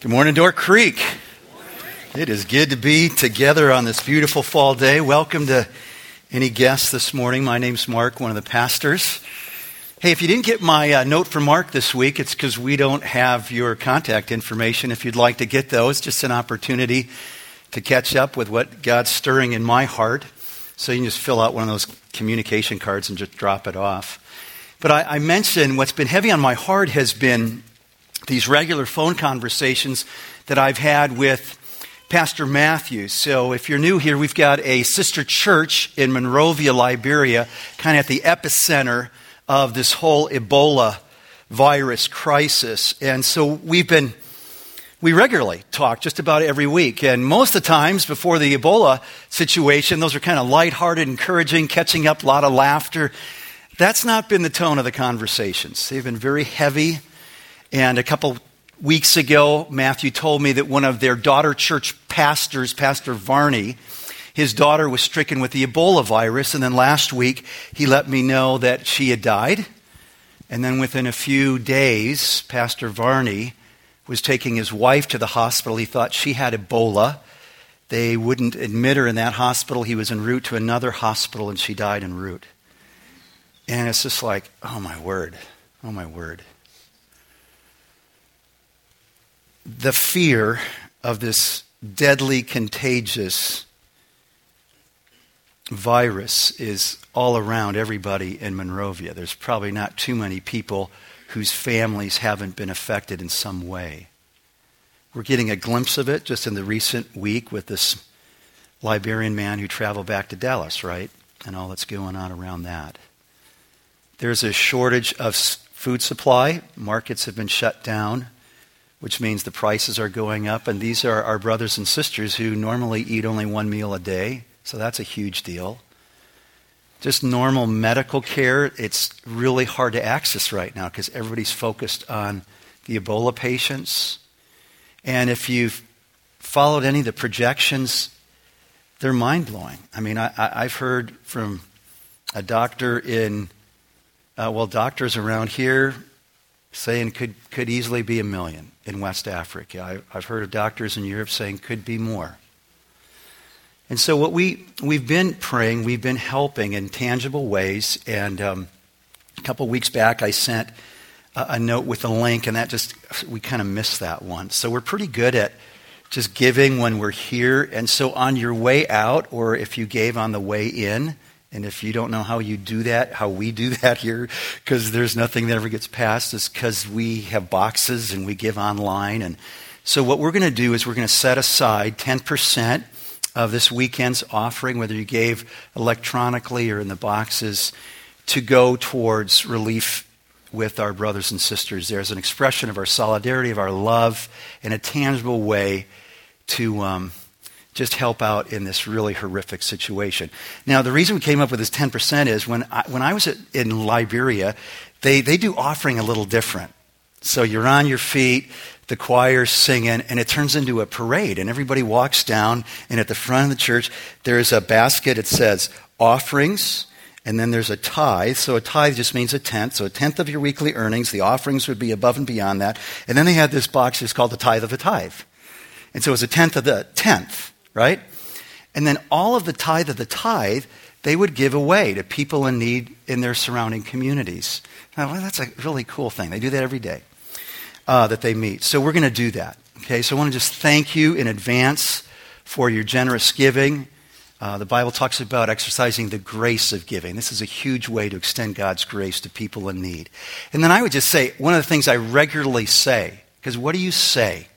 Good morning, Door Creek. It is good to be together on this beautiful fall day. Welcome to any guests this morning. My name's Mark, one of the pastors. Hey, if you didn't get my uh, note from Mark this week, it's because we don't have your contact information. If you'd like to get those, just an opportunity to catch up with what God's stirring in my heart. So you can just fill out one of those communication cards and just drop it off. But I, I mentioned what's been heavy on my heart has been these regular phone conversations that I've had with Pastor Matthew. So if you're new here, we've got a sister church in Monrovia, Liberia, kind of at the epicenter of this whole Ebola virus crisis. And so we've been, we regularly talk just about every week. And most of the times before the Ebola situation, those are kind of lighthearted, encouraging, catching up, a lot of laughter. That's not been the tone of the conversations. They've been very heavy and a couple weeks ago, Matthew told me that one of their daughter church pastors, Pastor Varney, his daughter was stricken with the Ebola virus. And then last week, he let me know that she had died. And then within a few days, Pastor Varney was taking his wife to the hospital. He thought she had Ebola. They wouldn't admit her in that hospital. He was en route to another hospital, and she died en route. And it's just like, oh my word, oh my word. The fear of this deadly, contagious virus is all around everybody in Monrovia. There's probably not too many people whose families haven't been affected in some way. We're getting a glimpse of it just in the recent week with this Liberian man who traveled back to Dallas, right? And all that's going on around that. There's a shortage of food supply. Markets have been shut down which means the prices are going up. And these are our brothers and sisters who normally eat only one meal a day, so that's a huge deal. Just normal medical care, it's really hard to access right now because everybody's focused on the Ebola patients. And if you've followed any of the projections, they're mind blowing. I mean, I, have heard from a doctor in, uh, well, doctors around here saying could, could easily be a million in West Africa. I, I've heard of doctors in Europe saying could be more. And so, what we, we've been praying, we've been helping in tangible ways. And um, a couple weeks back, I sent a, a note with a link, and that just, we kind of missed that one. So, we're pretty good at just giving when we're here. And so, on your way out, or if you gave on the way in, and if you don't know how you do that, how we do that here, because there's nothing that ever gets passed, is because we have boxes and we give online. And so, what we're going to do is we're going to set aside 10% of this weekend's offering, whether you gave electronically or in the boxes, to go towards relief with our brothers and sisters. There's an expression of our solidarity, of our love, in a tangible way to. Um, just help out in this really horrific situation. Now, the reason we came up with this 10% is when I, when I was at, in Liberia, they, they do offering a little different. So you're on your feet, the choir's singing, and it turns into a parade, and everybody walks down, and at the front of the church, there's a basket. It says offerings, and then there's a tithe. So a tithe just means a tenth. So a tenth of your weekly earnings. The offerings would be above and beyond that. And then they had this box that's called the tithe of a tithe. And so it's a tenth of the tenth right? And then all of the tithe of the tithe, they would give away to people in need in their surrounding communities. Now, well, that's a really cool thing. They do that every day uh, that they meet. So we're going to do that. Okay, so I want to just thank you in advance for your generous giving. Uh, the Bible talks about exercising the grace of giving. This is a huge way to extend God's grace to people in need. And then I would just say one of the things I regularly say, because what do you say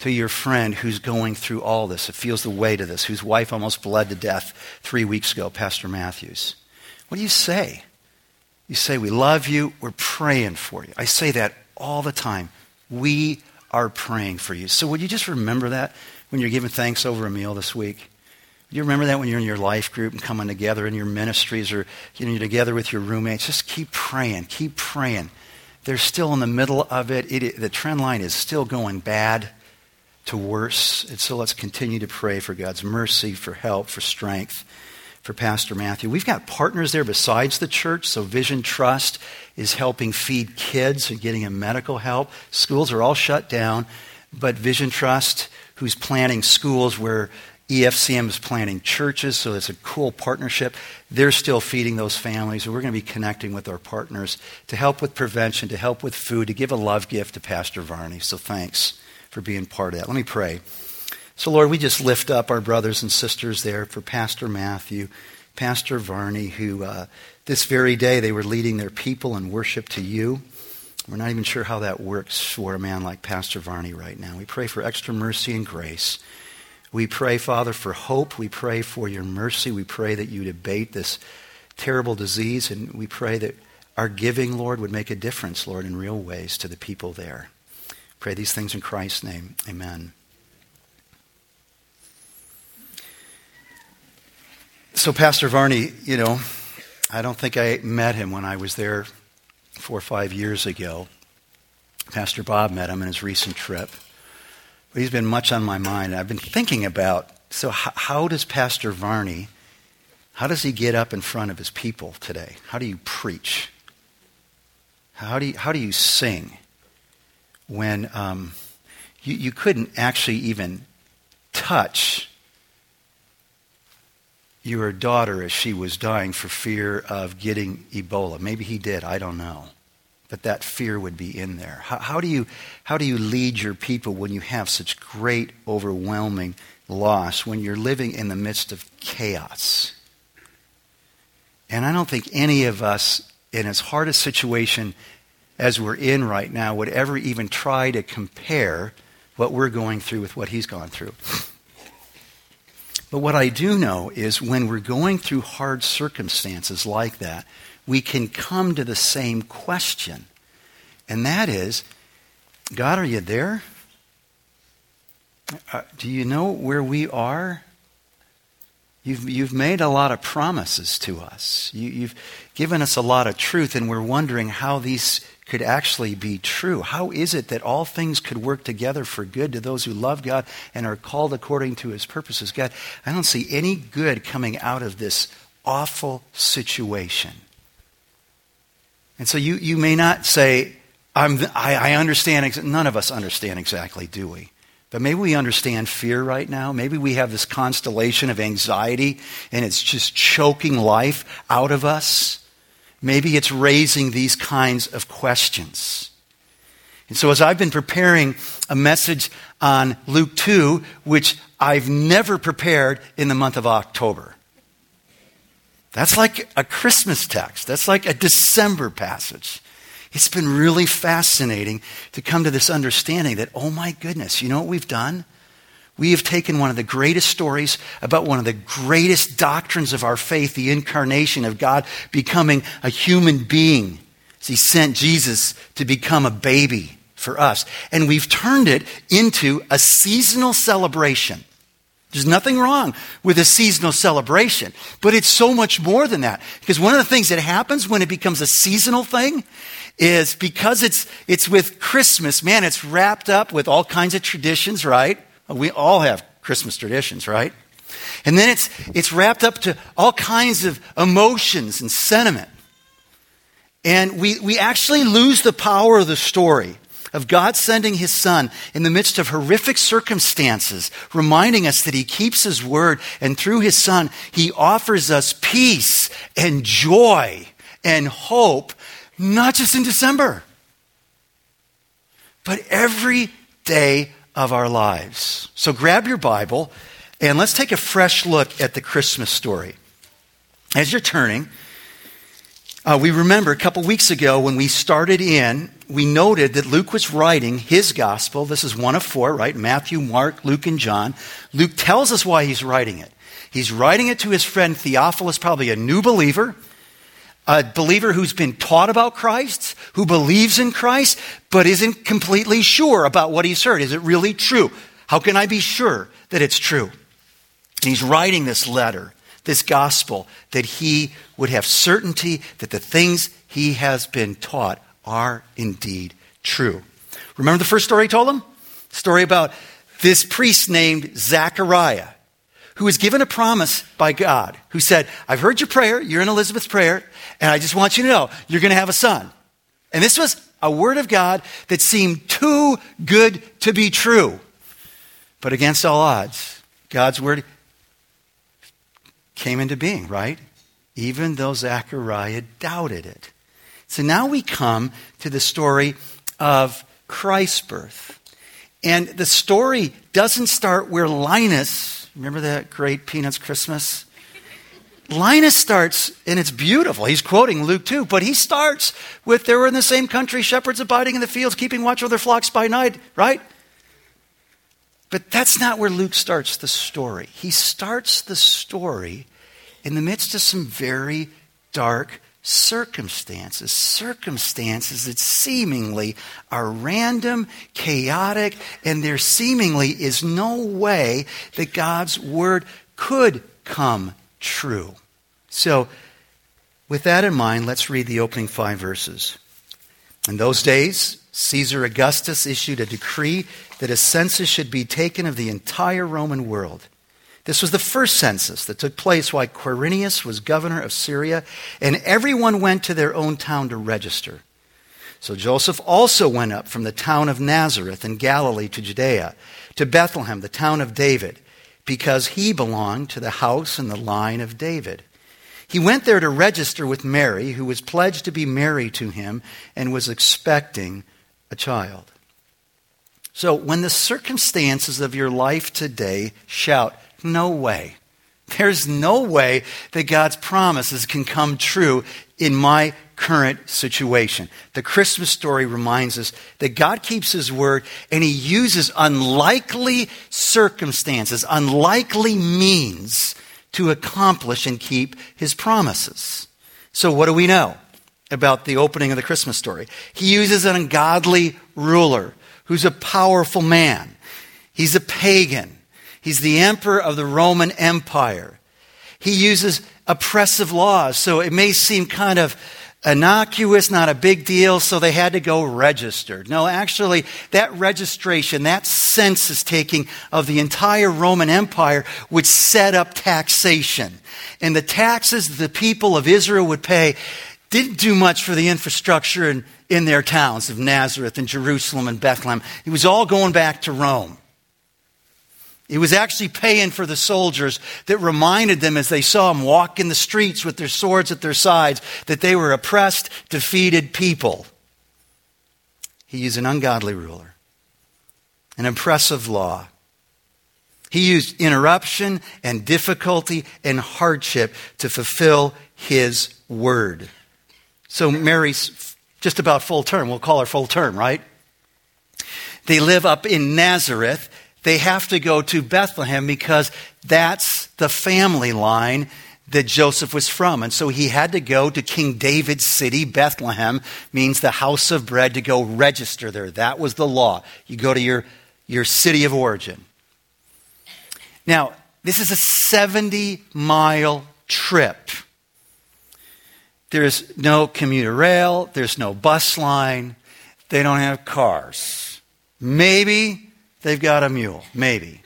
to your friend who's going through all this, who feels the weight of this, whose wife almost bled to death three weeks ago, Pastor Matthews? What do you say? You say, We love you, we're praying for you. I say that all the time. We are praying for you. So would you just remember that when you're giving thanks over a meal this week? Do you remember that when you're in your life group and coming together in your ministries or you know, you're together with your roommates? Just keep praying, keep praying. They're still in the middle of it. it the trend line is still going bad to worse. And so let's continue to pray for God's mercy, for help, for strength for Pastor Matthew. We've got partners there besides the church. So Vision Trust is helping feed kids and getting them medical help. Schools are all shut down. but Vision Trust, who's planning schools where EFCM is planning churches, so it's a cool partnership. They're still feeding those families, and we're going to be connecting with our partners to help with prevention, to help with food, to give a love gift to Pastor Varney. So thanks for being part of that. Let me pray. So, Lord, we just lift up our brothers and sisters there for Pastor Matthew, Pastor Varney, who uh, this very day they were leading their people in worship to you. We're not even sure how that works for a man like Pastor Varney right now. We pray for extra mercy and grace. We pray, Father, for hope. We pray for your mercy. We pray that you'd abate this terrible disease. And we pray that our giving, Lord, would make a difference, Lord, in real ways to the people there. Pray these things in Christ's name. Amen. So, Pastor Varney, you know, I don't think I met him when I was there four or five years ago. Pastor Bob met him in his recent trip. But he's been much on my mind. I've been thinking about so, how, how does Pastor Varney, how does he get up in front of his people today? How do you preach? How do you, how do you sing when um, you, you couldn't actually even touch your daughter as she was dying for fear of getting Ebola? Maybe he did, I don't know But that fear would be in there? How, how, do you, how do you lead your people when you have such great, overwhelming loss, when you're living in the midst of chaos? And I don't think any of us, in as hard a situation as we're in right now, would ever even try to compare what we're going through with what he's gone through. But what I do know is when we're going through hard circumstances like that, we can come to the same question. And that is God, are you there? Uh, do you know where we are? You've, you've made a lot of promises to us. You, you've given us a lot of truth, and we're wondering how these could actually be true. How is it that all things could work together for good to those who love God and are called according to his purposes? God, I don't see any good coming out of this awful situation. And so you, you may not say, I'm, I, I understand, none of us understand exactly, do we? But maybe we understand fear right now. Maybe we have this constellation of anxiety and it's just choking life out of us. Maybe it's raising these kinds of questions. And so, as I've been preparing a message on Luke 2, which I've never prepared in the month of October, that's like a Christmas text. That's like a December passage. It's been really fascinating to come to this understanding that, oh my goodness, you know what we've done? We have taken one of the greatest stories about one of the greatest doctrines of our faith, the incarnation of God becoming a human being. He sent Jesus to become a baby for us. And we've turned it into a seasonal celebration. There's nothing wrong with a seasonal celebration, but it's so much more than that. Because one of the things that happens when it becomes a seasonal thing is because it's, it's with Christmas, man, it's wrapped up with all kinds of traditions, right? We all have Christmas traditions, right? And then it's, it's wrapped up to all kinds of emotions and sentiment. And we, we actually lose the power of the story of God sending his son in the midst of horrific circumstances, reminding us that he keeps his word, and through his son, he offers us peace and joy and hope, not just in December, but every day of our lives. So grab your Bible and let's take a fresh look at the Christmas story. As you're turning, uh, we remember a couple weeks ago when we started in, we noted that Luke was writing his gospel. This is one of four, right? Matthew, Mark, Luke, and John. Luke tells us why he's writing it. He's writing it to his friend Theophilus, probably a new believer, a believer who's been taught about Christ, who believes in Christ, but isn't completely sure about what he's heard. Is it really true? How can I be sure that it's true? And he's writing this letter this gospel, that he would have certainty that the things he has been taught are indeed true. Remember the first story he told him? Story about this priest named Zechariah, who was given a promise by God, who said, I've heard your prayer, you're in Elizabeth's prayer, and I just want you to know you're going to have a son. And this was A word of God that seemed too good to be true. But against all odds, God's word came into being, right? Even though Zechariah doubted it. So now we come to the story of Christ's birth. And the story doesn't start where Linus, remember that great Peanuts Christmas? Linus starts, and it's beautiful. He's quoting Luke 2, but he starts with they were in the same country, shepherds abiding in the fields, keeping watch over their flocks by night, right? But that's not where Luke starts the story. He starts the story in the midst of some very dark circumstances, circumstances that seemingly are random, chaotic, and there seemingly is no way that God's word could come true. So, with that in mind, let's read the opening five verses. In those days, Caesar Augustus issued a decree that a census should be taken of the entire Roman world. This was the first census that took place while Quirinius was governor of Syria, and everyone went to their own town to register. So Joseph also went up from the town of Nazareth in Galilee to Judea, to Bethlehem, the town of David, because he belonged to the house and the line of David. He went there to register with Mary, who was pledged to be married to him and was expecting a child. So, when the circumstances of your life today shout, no way. There's no way that God's promises can come true in my current situation. The Christmas story reminds us that God keeps His word and He uses unlikely circumstances, unlikely means to accomplish and keep His promises. So, what do we know about the opening of the Christmas story? He uses an ungodly ruler who's a powerful man, he's a pagan. He's the emperor of the Roman Empire. He uses oppressive laws, so it may seem kind of innocuous, not a big deal, so they had to go register. No, actually, that registration, that census taking of the entire Roman Empire would set up taxation. And the taxes that the people of Israel would pay didn't do much for the infrastructure in, in their towns of Nazareth and Jerusalem and Bethlehem. It was all going back to Rome. He was actually paying for the soldiers that reminded them as they saw him walk in the streets with their swords at their sides that they were oppressed, defeated people. He used an ungodly ruler, an oppressive law. He used interruption and difficulty and hardship to fulfill his word. So Mary's just about full term. We'll call her full term, right? They live up in Nazareth they have to go to Bethlehem because that's the family line that Joseph was from. And so he had to go to King David's city. Bethlehem means the house of bread to go register there. That was the law. You go to your, your city of origin. Now, this is a 70 mile trip. There's no commuter rail, there's no bus line, they don't have cars. Maybe they've got a mule, maybe.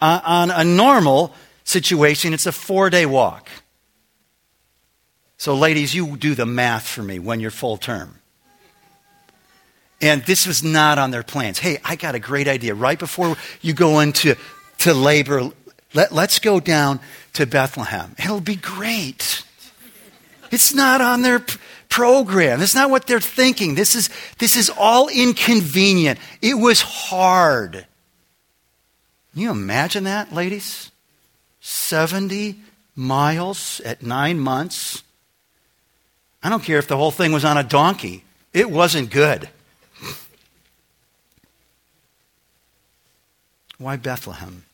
Uh, on a normal situation, it's a four day walk. So, ladies, you do the math for me when you're full term. And this was not on their plans. Hey, I got a great idea. Right before you go into to labor, let, let's go down to Bethlehem. It'll be great. It's not on their program. That's not what they're thinking. This is, this is all inconvenient. It was hard. Can you imagine that, ladies? 70 miles at nine months. I don't care if the whole thing was on a donkey, it wasn't good. Why Bethlehem?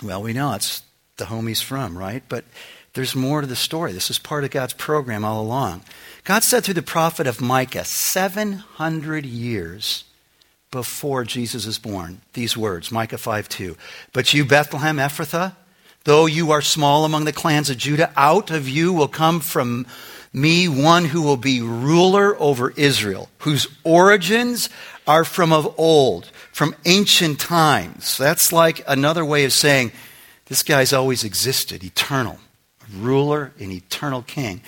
Well, we know it's the home he's from, right? But there's more to the story. This is part of God's program all along. God said through the prophet of Micah, 700 years before Jesus is born, these words, Micah 5 2. But you, Bethlehem Ephrathah, though you are small among the clans of Judah, out of you will come from me one who will be ruler over Israel, whose origins are from of old, from ancient times. That's like another way of saying this guy's always existed, eternal ruler and eternal king.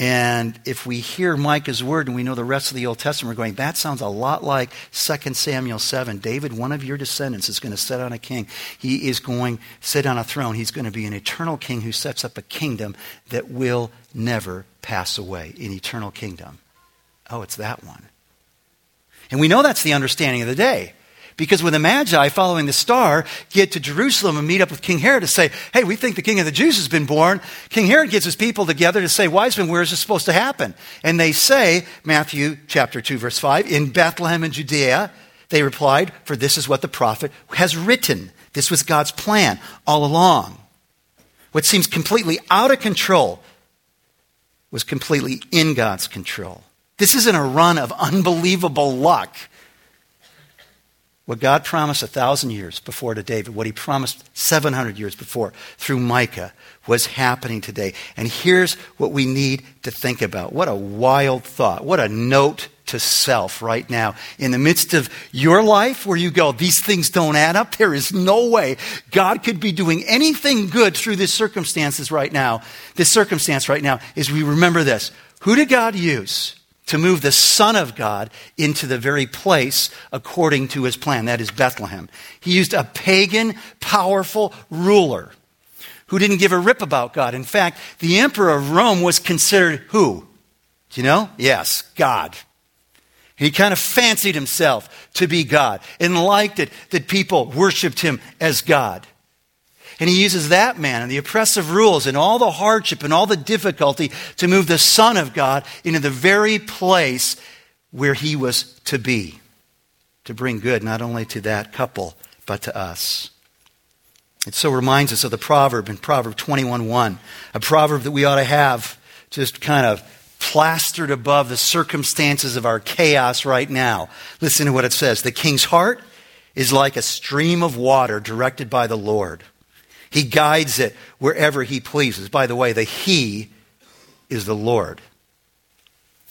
And if we hear Micah's word and we know the rest of the Old Testament, we're going, that sounds a lot like 2 Samuel 7. David, one of your descendants, is going to sit on a king. He is going to sit on a throne. He's going to be an eternal king who sets up a kingdom that will never pass away, an eternal kingdom. Oh, it's that one. And we know that's the understanding of the day. Because when the Magi following the star get to Jerusalem and meet up with King Herod to say, hey, we think the king of the Jews has been born, King Herod gets his people together to say, wise men, where is this supposed to happen? And they say, Matthew chapter 2, verse 5, in Bethlehem in Judea, they replied, for this is what the prophet has written. This was God's plan all along. What seems completely out of control was completely in God's control. This isn't a run of unbelievable luck. What God promised a thousand years before to David, what he promised 700 years before through Micah, was happening today. And here's what we need to think about. What a wild thought. What a note to self right now. In the midst of your life where you go, these things don't add up, there is no way God could be doing anything good through this circumstances right now. This circumstance right now is we remember this. Who did God use? To move the Son of God into the very place according to his plan. That is Bethlehem. He used a pagan, powerful ruler who didn't give a rip about God. In fact, the emperor of Rome was considered who? Do you know? Yes, God. He kind of fancied himself to be God and liked it that people worshiped him as God. And he uses that man and the oppressive rules and all the hardship and all the difficulty to move the Son of God into the very place where he was to be, to bring good not only to that couple, but to us. It so reminds us of the proverb in Proverb 21:1, a proverb that we ought to have just kind of plastered above the circumstances of our chaos right now. Listen to what it says. The king's heart is like a stream of water directed by the Lord. He guides it wherever He pleases. By the way, the He is the Lord,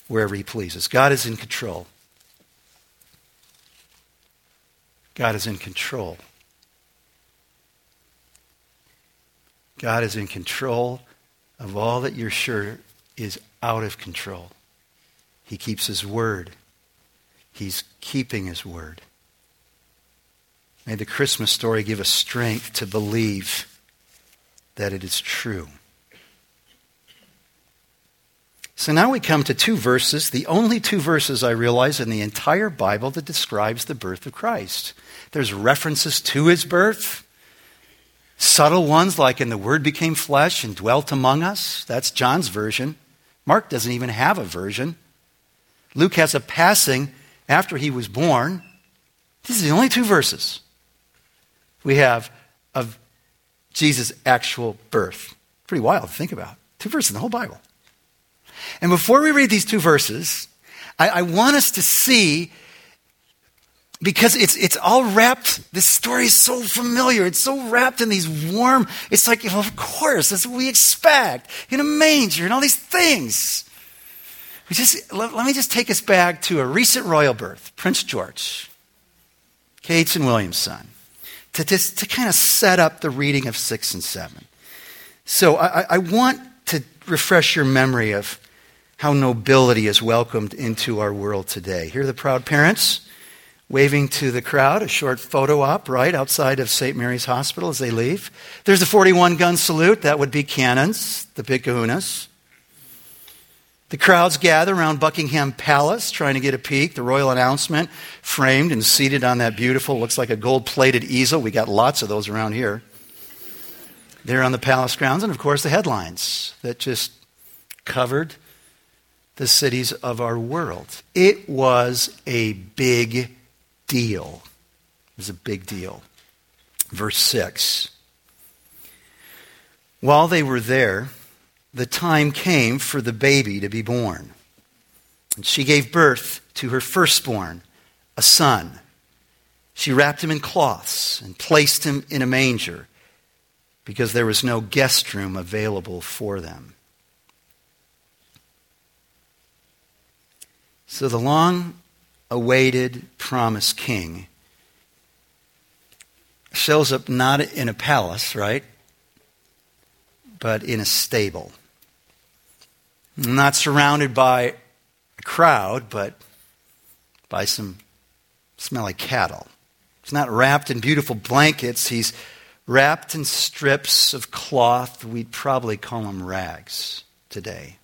wherever He pleases. God is in control. God is in control. God is in control of all that you're sure is out of control. He keeps His word. He's keeping His word. May the Christmas story give us strength to believe that it is true. So now we come to two verses, the only two verses I realize in the entire Bible that describes the birth of Christ. There's references to his birth, subtle ones like in the Word became flesh and dwelt among us. That's John's version. Mark doesn't even have a version. Luke has a passing after he was born. These are the only two verses we have of Jesus' actual birth. Pretty wild to think about. Two verses in the whole Bible. And before we read these two verses, I, I want us to see because it's, it's all wrapped, this story is so familiar. It's so wrapped in these warm, it's like, well, of course, that's what we expect in a manger and all these things. We just, let, let me just take us back to a recent royal birth, Prince George, Kate's and William's son to, to kind of set up the reading of 6 and 7. So I, I want to refresh your memory of how nobility is welcomed into our world today. Here are the proud parents waving to the crowd, a short photo op right outside of St. Mary's Hospital as they leave. There's the 41 gun salute. That would be cannons, the big kahunas. The crowds gather around Buckingham Palace trying to get a peek. The royal announcement framed and seated on that beautiful, looks like a gold plated easel. We got lots of those around here. There on the palace grounds. And of course, the headlines that just covered the cities of our world. It was a big deal. It was a big deal. Verse 6. While they were there, the time came for the baby to be born. And she gave birth to her firstborn, a son. She wrapped him in cloths and placed him in a manger because there was no guest room available for them. So the long awaited promised king shows up not in a palace, right? But in a stable. Not surrounded by a crowd, but by some smelly cattle. He's not wrapped in beautiful blankets. He's wrapped in strips of cloth. We'd probably call them rags today.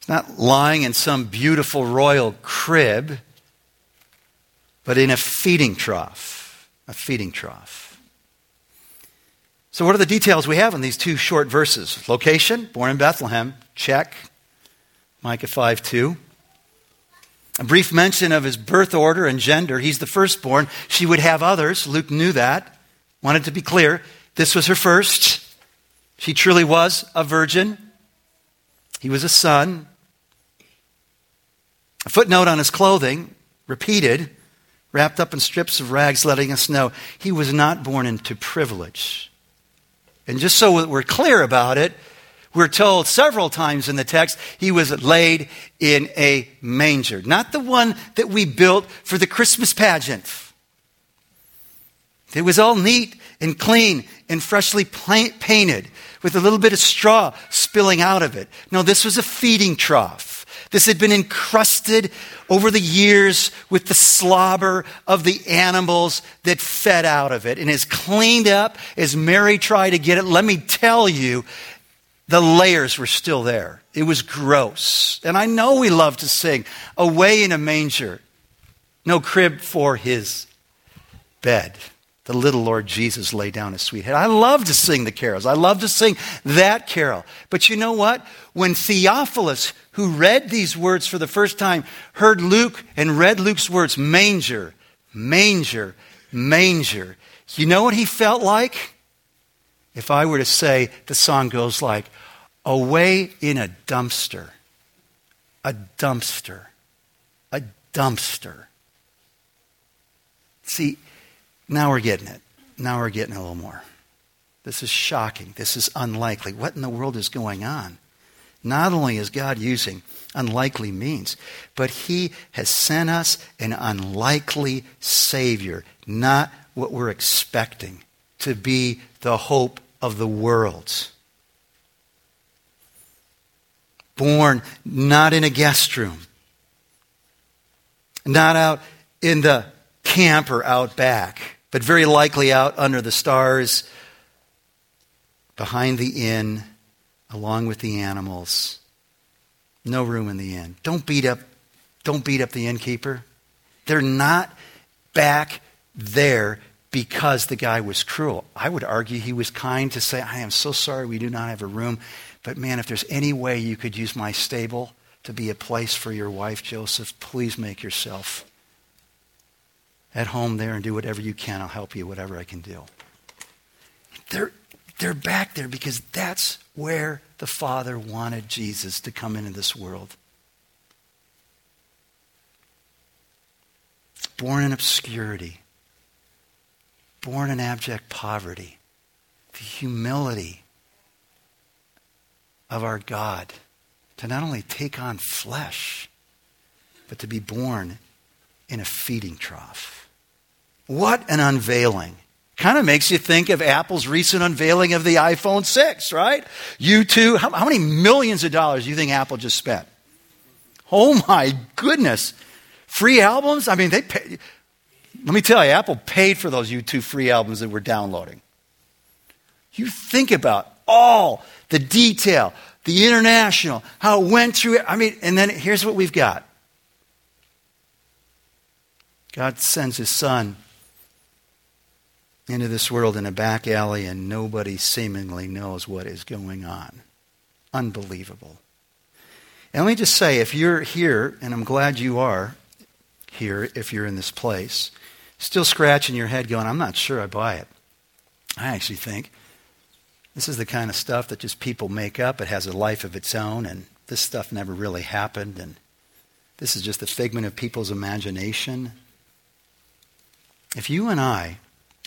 He's not lying in some beautiful royal crib, but in a feeding trough. A feeding trough. So, what are the details we have in these two short verses? Location, born in Bethlehem, check. Micah 5 2. A brief mention of his birth order and gender. He's the firstborn. She would have others. Luke knew that. Wanted to be clear. This was her first. She truly was a virgin. He was a son. A footnote on his clothing, repeated, wrapped up in strips of rags, letting us know he was not born into privilege. And just so we're clear about it, we're told several times in the text he was laid in a manger, not the one that we built for the Christmas pageant. It was all neat and clean and freshly painted with a little bit of straw spilling out of it. No, this was a feeding trough. This had been encrusted over the years with the slobber of the animals that fed out of it. And as cleaned up as Mary tried to get it, let me tell you, the layers were still there. It was gross. And I know we love to sing, Away in a manger, no crib for his bed the little Lord Jesus lay down his sweet head. I love to sing the carols. I love to sing that carol. But you know what? When Theophilus, who read these words for the first time, heard Luke and read Luke's words, manger, manger, manger, you know what he felt like? If I were to say, the song goes like, away in a dumpster, a dumpster, a dumpster. See, now we're getting it. Now we're getting a little more. This is shocking. This is unlikely. What in the world is going on? Not only is God using unlikely means, but He has sent us an unlikely Savior, not what we're expecting to be the hope of the world. Born not in a guest room, not out in the camp or out back but very likely out under the stars, behind the inn, along with the animals. No room in the inn. Don't beat up, don't beat up the innkeeper. They're not back there because the guy was cruel. I would argue he was kind to say, I am so sorry we do not have a room, but man, if there's any way you could use my stable to be a place for your wife, Joseph, please make yourself at home there and do whatever you can. I'll help you, whatever I can do. They're, they're back there because that's where the Father wanted Jesus to come into this world. Born in obscurity, born in abject poverty, the humility of our God to not only take on flesh, but to be born in a feeding trough. What an unveiling. Kind of makes you think of Apple's recent unveiling of the iPhone 6, right? U2, how, how many millions of dollars do you think Apple just spent? Oh my goodness. Free albums? I mean, they pay, let me tell you, Apple paid for those U2 free albums that we're downloading. You think about all the detail, the international, how it went through it. I mean, and then here's what we've got God sends his son into this world in a back alley and nobody seemingly knows what is going on. Unbelievable. And let me just say if you're here, and I'm glad you are here if you're in this place, still scratching your head going, I'm not sure I buy it. I actually think this is the kind of stuff that just people make up. It has a life of its own, and this stuff never really happened, and this is just a figment of people's imagination. If you and I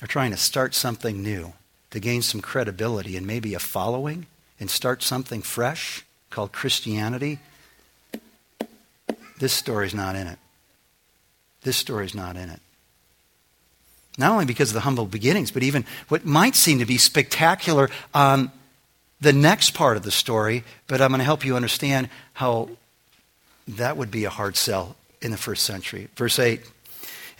are trying to start something new, to gain some credibility and maybe a following, and start something fresh called Christianity, this story's not in it. This story's not in it. Not only because of the humble beginnings, but even what might seem to be spectacular on the next part of the story, but I'm going to help you understand how that would be a hard sell in the first century. Verse 8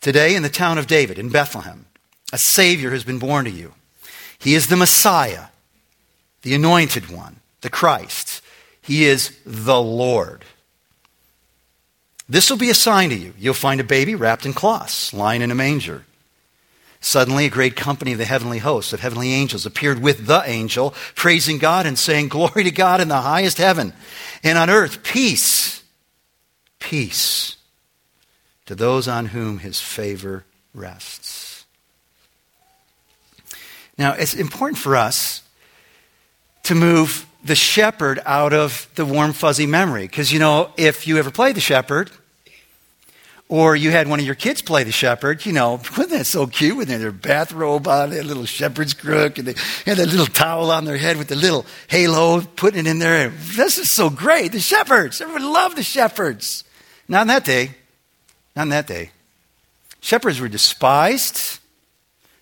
Today, in the town of David, in Bethlehem, a Savior has been born to you. He is the Messiah, the anointed one, the Christ. He is the Lord. This will be a sign to you. You'll find a baby wrapped in cloths, lying in a manger. Suddenly, a great company of the heavenly hosts, of heavenly angels, appeared with the angel, praising God and saying, Glory to God in the highest heaven, and on earth, peace, peace to those on whom his favor rests. Now, it's important for us to move the shepherd out of the warm, fuzzy memory. Because, you know, if you ever played the shepherd, or you had one of your kids play the shepherd, you know, wasn't that so cute with their bathrobe on, their little shepherd's crook, and they had that little towel on their head with the little halo, putting it in there. This is so great. The shepherds. Everyone loved the shepherds. Not in that day. Not in that day. Shepherds were despised.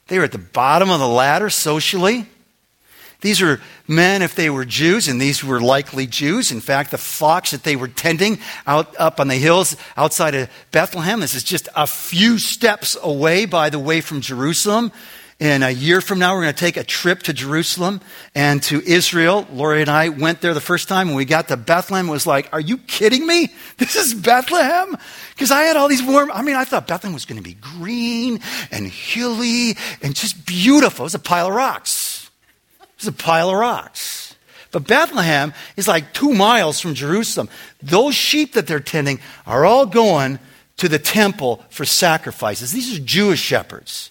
They were at the bottom of the ladder socially. These were men, if they were Jews, and these were likely Jews. In fact, the flocks that they were tending out up on the hills outside of Bethlehem, this is just a few steps away, by the way, from Jerusalem. In a year from now, we're going to take a trip to Jerusalem and to Israel. Lori and I went there the first time when we got to Bethlehem. It was like, are you kidding me? This is Bethlehem? Because I had all these warm, I mean, I thought Bethlehem was going to be green and hilly and just beautiful. It was a pile of rocks. It's a pile of rocks. But Bethlehem is like two miles from Jerusalem. Those sheep that they're tending are all going to the temple for sacrifices. These are Jewish shepherds.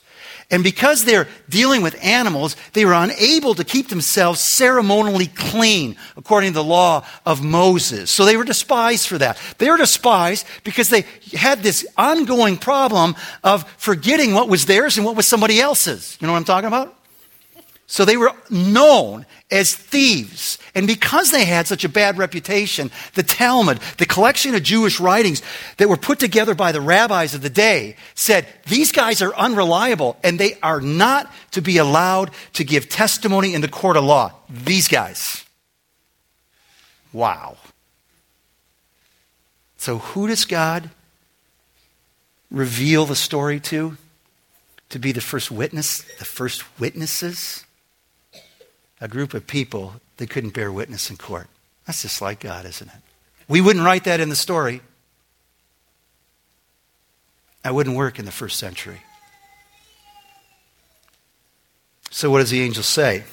And because they're dealing with animals, they were unable to keep themselves ceremonially clean according to the law of Moses. So they were despised for that. They were despised because they had this ongoing problem of forgetting what was theirs and what was somebody else's. You know what I'm talking about? So they were known as thieves. And because they had such a bad reputation, the Talmud, the collection of Jewish writings that were put together by the rabbis of the day, said these guys are unreliable and they are not to be allowed to give testimony in the court of law. These guys. Wow. So, who does God reveal the story to? To be the first witness, the first witnesses? A group of people that couldn't bear witness in court. That's just like God, isn't it? We wouldn't write that in the story. That wouldn't work in the first century. So, what does the angel say?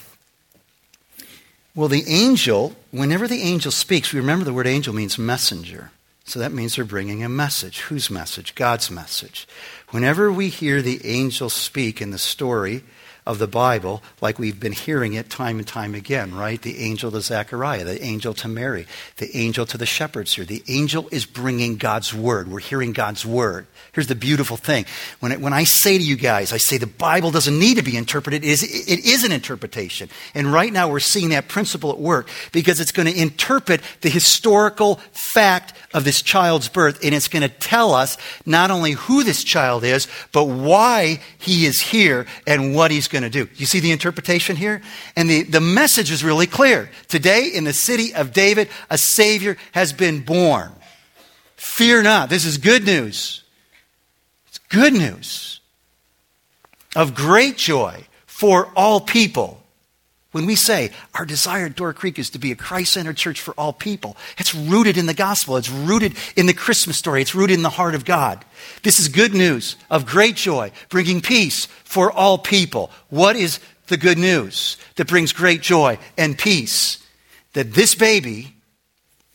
Well, the angel, whenever the angel speaks, we remember the word angel means messenger. So that means they're bringing a message. Whose message? God's message. Whenever we hear the angel speak in the story, of the Bible, like we've been hearing it time and time again, right? The angel to Zechariah, the angel to Mary, the angel to the shepherds here. The angel is bringing God's word. We're hearing God's word. Here's the beautiful thing. When, it, when I say to you guys, I say the Bible doesn't need to be interpreted, it is, it is an interpretation. And right now we're seeing that principle at work because it's going to interpret the historical fact of this child's birth, and it's going to tell us not only who this child is, but why he is here and what he's going to do. You see the interpretation here? And the, the message is really clear. Today, in the city of David, a Savior has been born. Fear not. This is good news. It's good news of great joy for all people. When we say our desire at Door Creek is to be a Christ centered church for all people, it's rooted in the gospel. It's rooted in the Christmas story. It's rooted in the heart of God. This is good news of great joy, bringing peace for all people. What is the good news that brings great joy and peace? That this baby,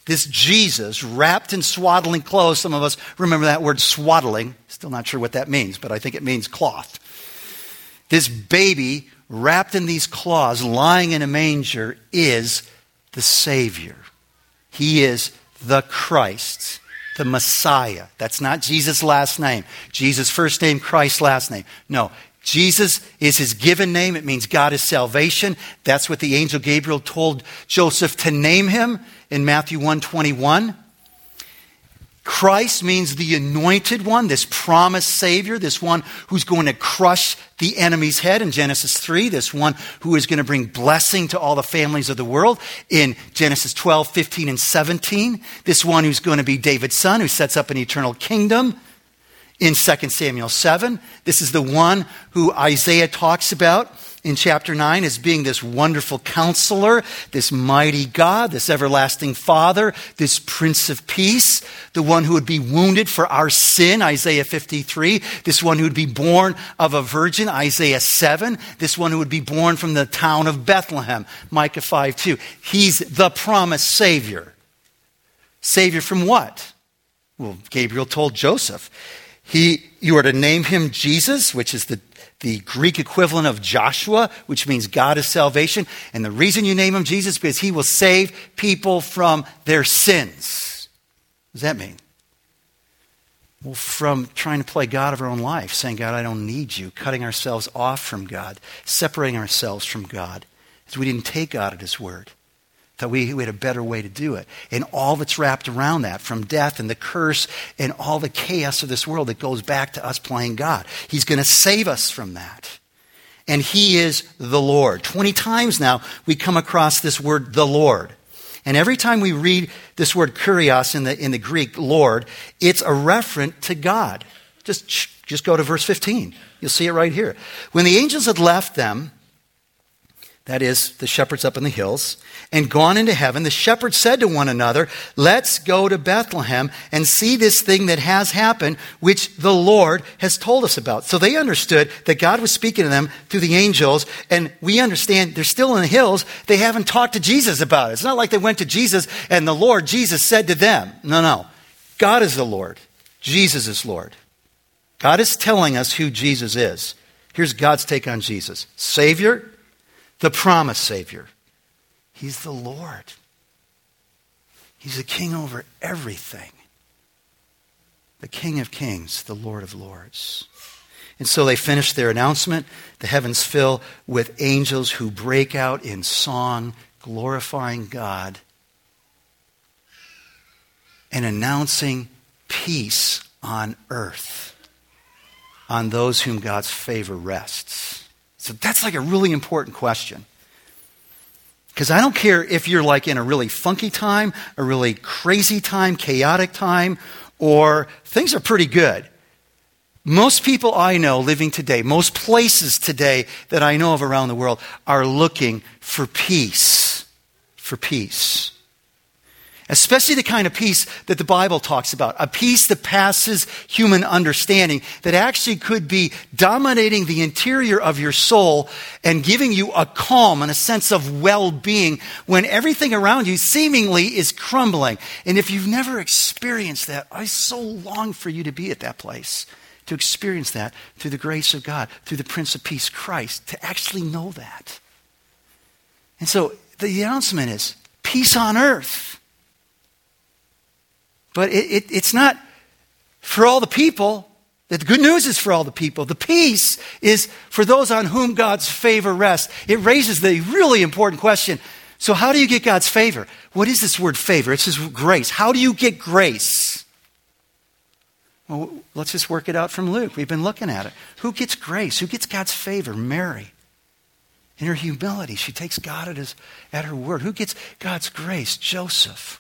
this Jesus, wrapped in swaddling clothes, some of us remember that word swaddling. Still not sure what that means, but I think it means cloth. This baby wrapped in these cloths, lying in a manger, is the Savior. He is the Christ, the Messiah. That's not Jesus' last name. Jesus' first name, Christ last name. No, Jesus is his given name. It means God is salvation. That's what the angel Gabriel told Joseph to name him in Matthew 121. Christ means the anointed one, this promised Savior, this one who's going to crush the enemy's head in Genesis 3, this one who is going to bring blessing to all the families of the world in Genesis 12, 15, and 17, this one who's going to be David's son, who sets up an eternal kingdom in 2 Samuel 7. This is the one who Isaiah talks about in chapter 9 as being this wonderful counselor, this mighty God, this everlasting Father, this Prince of Peace, the one who would be wounded for our sin, Isaiah 53, this one who would be born of a virgin, Isaiah 7, this one who would be born from the town of Bethlehem, Micah 5 2. He's the promised Savior. Savior from what? Well, Gabriel told Joseph. He, you are to name him Jesus, which is the the Greek equivalent of Joshua, which means God is salvation. And the reason you name him Jesus is because he will save people from their sins. What does that mean? Well, from trying to play God of our own life, saying, God, I don't need you, cutting ourselves off from God, separating ourselves from God, because we didn't take God at his word. That we, we had a better way to do it. And all that's wrapped around that, from death and the curse and all the chaos of this world that goes back to us playing God. He's going to save us from that. And He is the Lord. 20 times now we come across this word, the Lord. And every time we read this word kurios in the, in the Greek, Lord, it's a referent to God. Just, just go to verse 15. You'll see it right here. When the angels had left them, that is, the shepherds up in the hills, and gone into heaven, the shepherds said to one another, Let's go to Bethlehem and see this thing that has happened, which the Lord has told us about. So they understood that God was speaking to them through the angels, and we understand they're still in the hills. They haven't talked to Jesus about it. It's not like they went to Jesus and the Lord, Jesus said to them, No, no. God is the Lord. Jesus is Lord. God is telling us who Jesus is. Here's God's take on Jesus Savior, the promised Savior. He's the Lord. He's the king over everything. The King of Kings, the Lord of Lords. And so they finish their announcement. The heavens fill with angels who break out in song, glorifying God and announcing peace on earth on those whom God's favor rests. So that's like a really important question. Because I don't care if you're like in a really funky time, a really crazy time, chaotic time, or things are pretty good. Most people I know living today, most places today that I know of around the world are looking for peace. For peace. Especially the kind of peace that the Bible talks about. A peace that passes human understanding, that actually could be dominating the interior of your soul and giving you a calm and a sense of well being when everything around you seemingly is crumbling. And if you've never experienced that, I so long for you to be at that place, to experience that through the grace of God, through the Prince of Peace, Christ, to actually know that. And so the announcement is peace on earth but it, it, it's not for all the people. The good news is for all the people. The peace is for those on whom God's favor rests. It raises the really important question. So, how do you get God's favor? What is this word favor? It's His grace. How do you get grace? Well, let's just work it out from Luke. We've been looking at it. Who gets grace? Who gets God's favor? Mary. In her humility, she takes God at, his, at her word. Who gets God's grace? Joseph.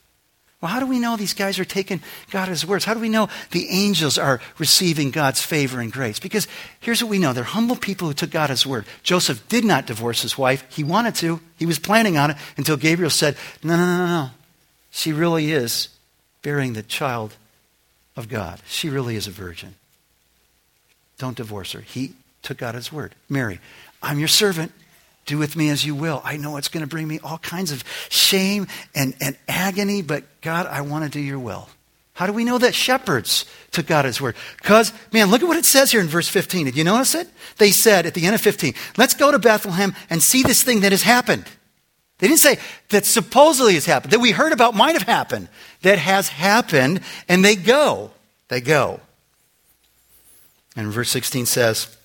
Well, how do we know these guys are taking God at His words? How do we know the angels are receiving God's favor and grace? Because here's what we know they're humble people who took God at His word. Joseph did not divorce his wife. He wanted to, he was planning on it until Gabriel said, No, no, no, no. She really is bearing the child of God. She really is a virgin. Don't divorce her. He took God at His word. Mary, I'm your servant. Do with me as you will. I know it's going to bring me all kinds of shame and, and agony, but God, I want to do your will. How do we know that shepherds took God at his word? Because, man, look at what it says here in verse 15. Did you notice it? They said at the end of 15, let's go to Bethlehem and see this thing that has happened. They didn't say that supposedly has happened, that we heard about might have happened, that has happened, and they go. They go. And verse 16 says,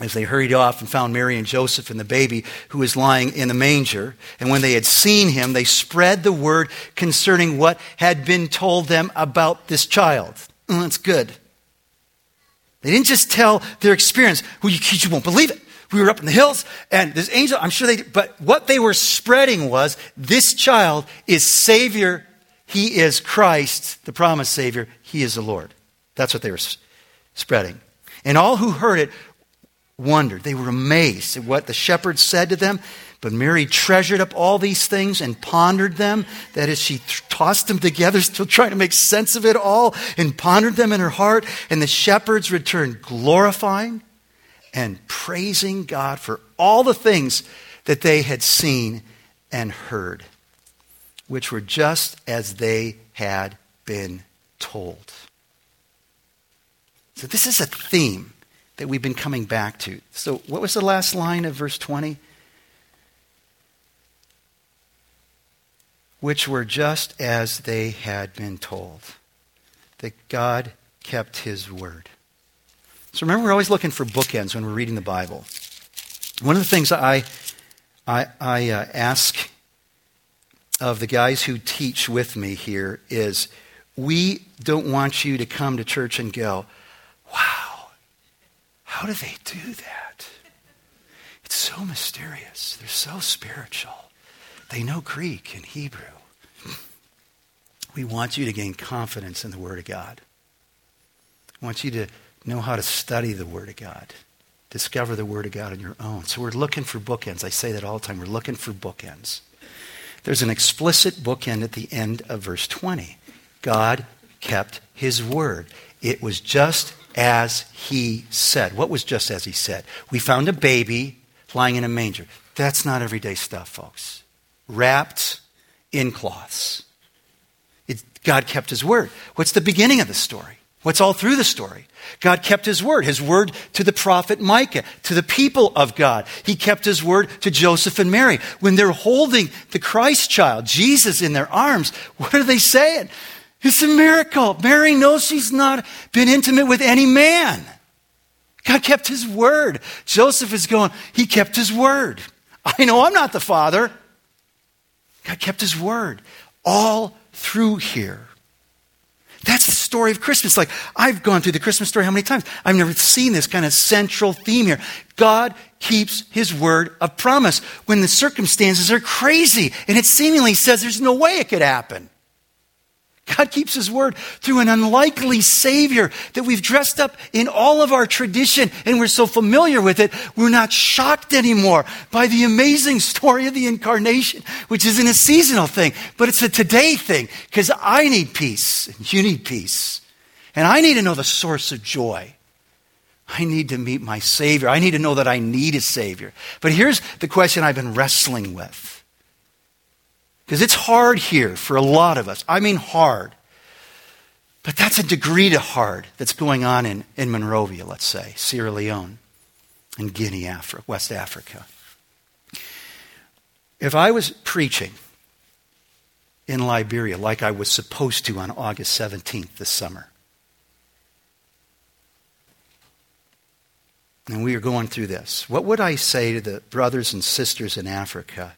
as they hurried off and found Mary and Joseph and the baby who was lying in the manger. And when they had seen him, they spread the word concerning what had been told them about this child. Oh, that's good. They didn't just tell their experience. Well, you, you won't believe it. We were up in the hills and this angel, I'm sure they, but what they were spreading was this child is Savior. He is Christ, the promised Savior. He is the Lord. That's what they were spreading. And all who heard it wondered. They were amazed at what the shepherds said to them. But Mary treasured up all these things and pondered them. That is, she th- tossed them together, still trying to make sense of it all, and pondered them in her heart. And the shepherds returned glorifying and praising God for all the things that they had seen and heard, which were just as they had been told. So, this is a theme that we've been coming back to. So, what was the last line of verse 20? Which were just as they had been told, that God kept his word. So, remember, we're always looking for bookends when we're reading the Bible. One of the things I, I, I uh, ask of the guys who teach with me here is we don't want you to come to church and go, wow, how do they do that? It's so mysterious. They're so spiritual. They know Greek and Hebrew. We want you to gain confidence in the Word of God. We want you to know how to study the Word of God, discover the Word of God on your own. So we're looking for bookends. I say that all the time. We're looking for bookends. There's an explicit bookend at the end of verse 20. God kept his word. It was just as he said. What was just as he said? We found a baby lying in a manger. That's not everyday stuff, folks. Wrapped in cloths. It, God kept his word. What's the beginning of the story? What's all through the story? God kept his word, his word to the prophet Micah, to the people of God. He kept his word to Joseph and Mary. When they're holding the Christ child, Jesus, in their arms, what are they saying? It's a miracle. Mary knows she's not been intimate with any man. God kept his word. Joseph is going, he kept his word. I know I'm not the father. God kept his word all through here. That's the story of Christmas. Like, I've gone through the Christmas story how many times? I've never seen this kind of central theme here. God keeps his word of promise when the circumstances are crazy and it seemingly says there's no way it could happen. God keeps His word through an unlikely Savior that we've dressed up in all of our tradition and we're so familiar with it, we're not shocked anymore by the amazing story of the incarnation, which isn't a seasonal thing, but it's a today thing because I need peace and you need peace. And I need to know the source of joy. I need to meet my Savior. I need to know that I need a Savior. But here's the question I've been wrestling with because it's hard here for a lot of us. I mean, hard. But that's a degree to hard that's going on in, in Monrovia, let's say, Sierra Leone, and Guinea, Africa, West Africa. If I was preaching in Liberia like I was supposed to on August 17th this summer, and we are going through this, what would I say to the brothers and sisters in Africa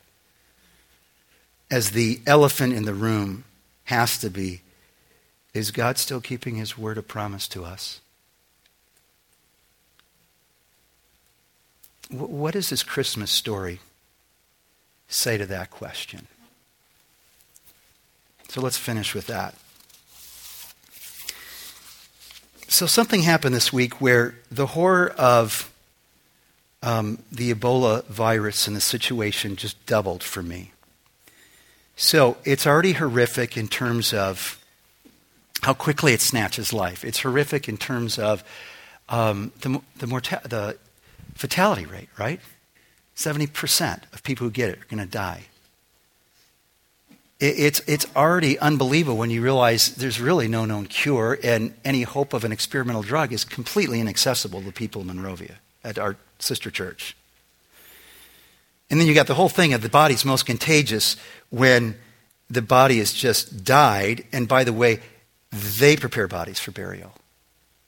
as the elephant in the room has to be is God still keeping his word of promise to us? What does this Christmas story say to that question? So let's finish with that. So, something happened this week where the horror of um, the Ebola virus and the situation just doubled for me. So it's already horrific in terms of how quickly it snatches life. It's horrific in terms of um, the, the, morta- the fatality rate, right? 70% of people who get it are going to die. It, it's, it's already unbelievable when you realize there's really no known cure, and any hope of an experimental drug is completely inaccessible to people in Monrovia at our sister church. And then you got the whole thing of the body's most contagious when the body has just died. And by the way, they prepare bodies for burial.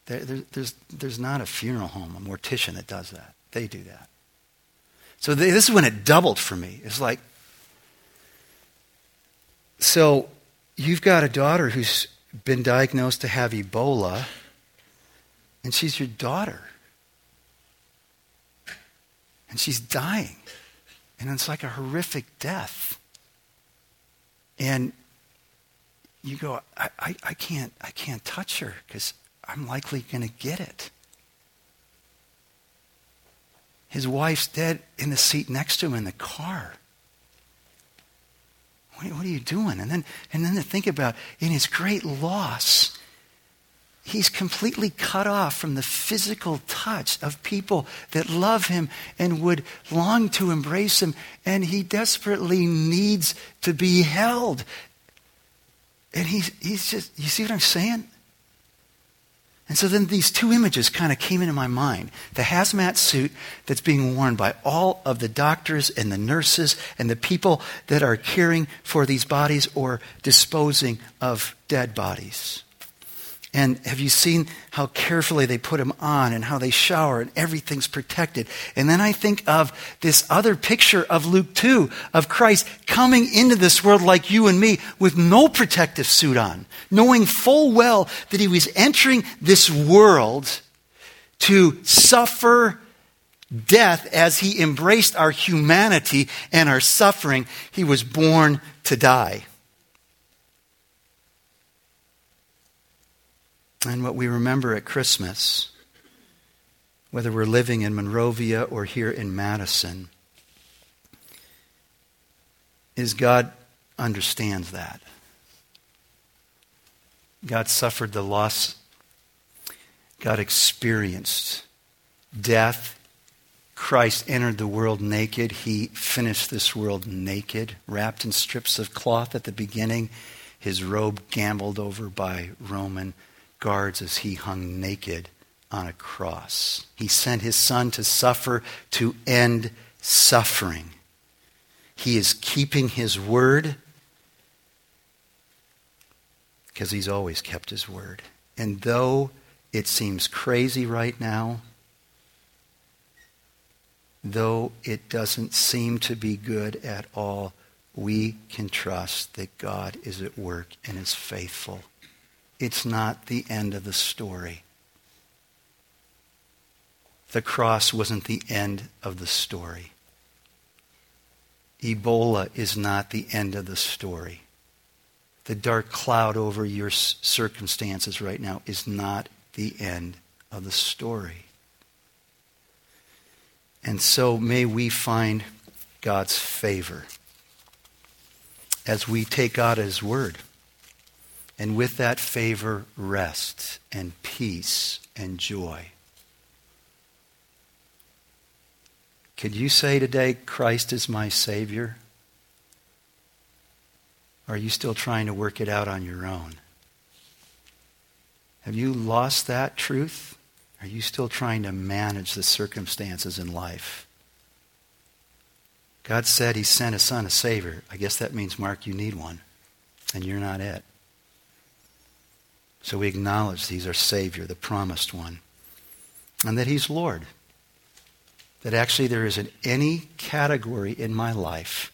There, there, there's, there's not a funeral home, a mortician that does that. They do that. So they, this is when it doubled for me. It's like, so you've got a daughter who's been diagnosed to have Ebola, and she's your daughter. And she's dying. And it's like a horrific death. And you go, I, I, I can't, I can't touch her because I'm likely going to get it. His wife's dead in the seat next to him in the car. What, what are you doing? And then, and then to think about in his great loss, he's completely cut off from the physical touch of people that love him and would long to embrace him, and he desperately needs to be held. And he's, he's just, you see what I'm saying? And so then these two images kind of came into my mind. The hazmat suit that's being worn by all of the doctors and the nurses and the people that are caring for these bodies or disposing of dead bodies. And have you seen how carefully they put him on and how they shower and everything's protected? And then I think of this other picture of Luke 2 of Christ coming into this world like you and me with no protective suit on, knowing full well that he was entering this world to suffer death as he embraced our humanity and our suffering. He was born to die. And what we remember at Christmas, whether we're living in Monrovia or here in Madison, is God understands that. God suffered the loss. God experienced death. Christ entered the world naked. He finished this world naked, wrapped in strips of cloth at the beginning, his robe gambled over by Roman guards as he hung naked on a cross. He sent his son to suffer to end suffering. He is keeping his word because he's always kept his word. And though it seems crazy right now, though it doesn't seem to be good at all, we can trust that God is at work and is faithful it's not the end of the story. The cross wasn't the end of the story. Ebola is not the end of the story. The dark cloud over your circumstances right now is not the end of the story. And so may we find God's favor as we take God at His word. And with that favor, rest and peace and joy. Could you say today, Christ is my Savior? Or are you still trying to work it out on your own? Have you lost that truth? Are you still trying to manage the circumstances in life? God said He sent a Son, a Savior. I guess that means, Mark, you need one, and you're not it. So we acknowledge He's our Savior, the promised one, and that He's Lord. That actually there isn't any category in my life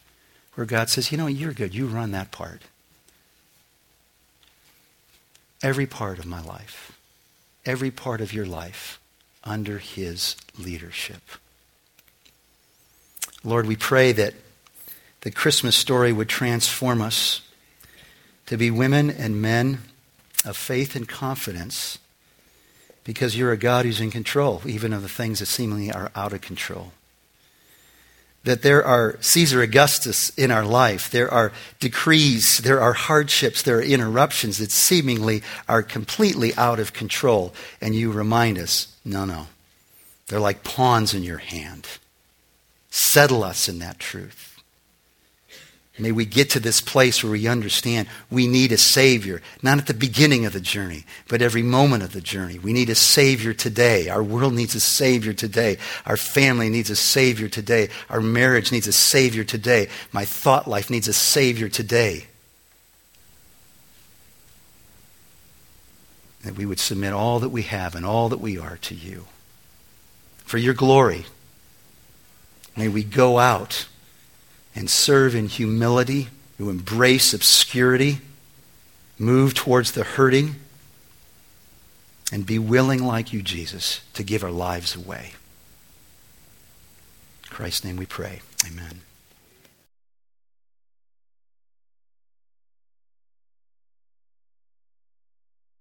where God says, you know, you're good, you run that part. Every part of my life, every part of your life under His leadership. Lord, we pray that the Christmas story would transform us to be women and men of faith and confidence because you're a God who's in control, even of the things that seemingly are out of control. That there are Caesar Augustus in our life. There are decrees, there are hardships, there are interruptions that seemingly are completely out of control. And you remind us no, no. They're like pawns in your hand. Settle us in that truth. May we get to this place where we understand we need a Savior, not at the beginning of the journey, but every moment of the journey. We need a Savior today. Our world needs a Savior today. Our family needs a Savior today. Our marriage needs a Savior today. My thought life needs a Savior today. That we would submit all that we have and all that we are to you. For your glory, may we go out and serve in humility, to embrace obscurity, move towards the hurting, and be willing, like you, Jesus, to give our lives away. In Christ's name we pray. Amen.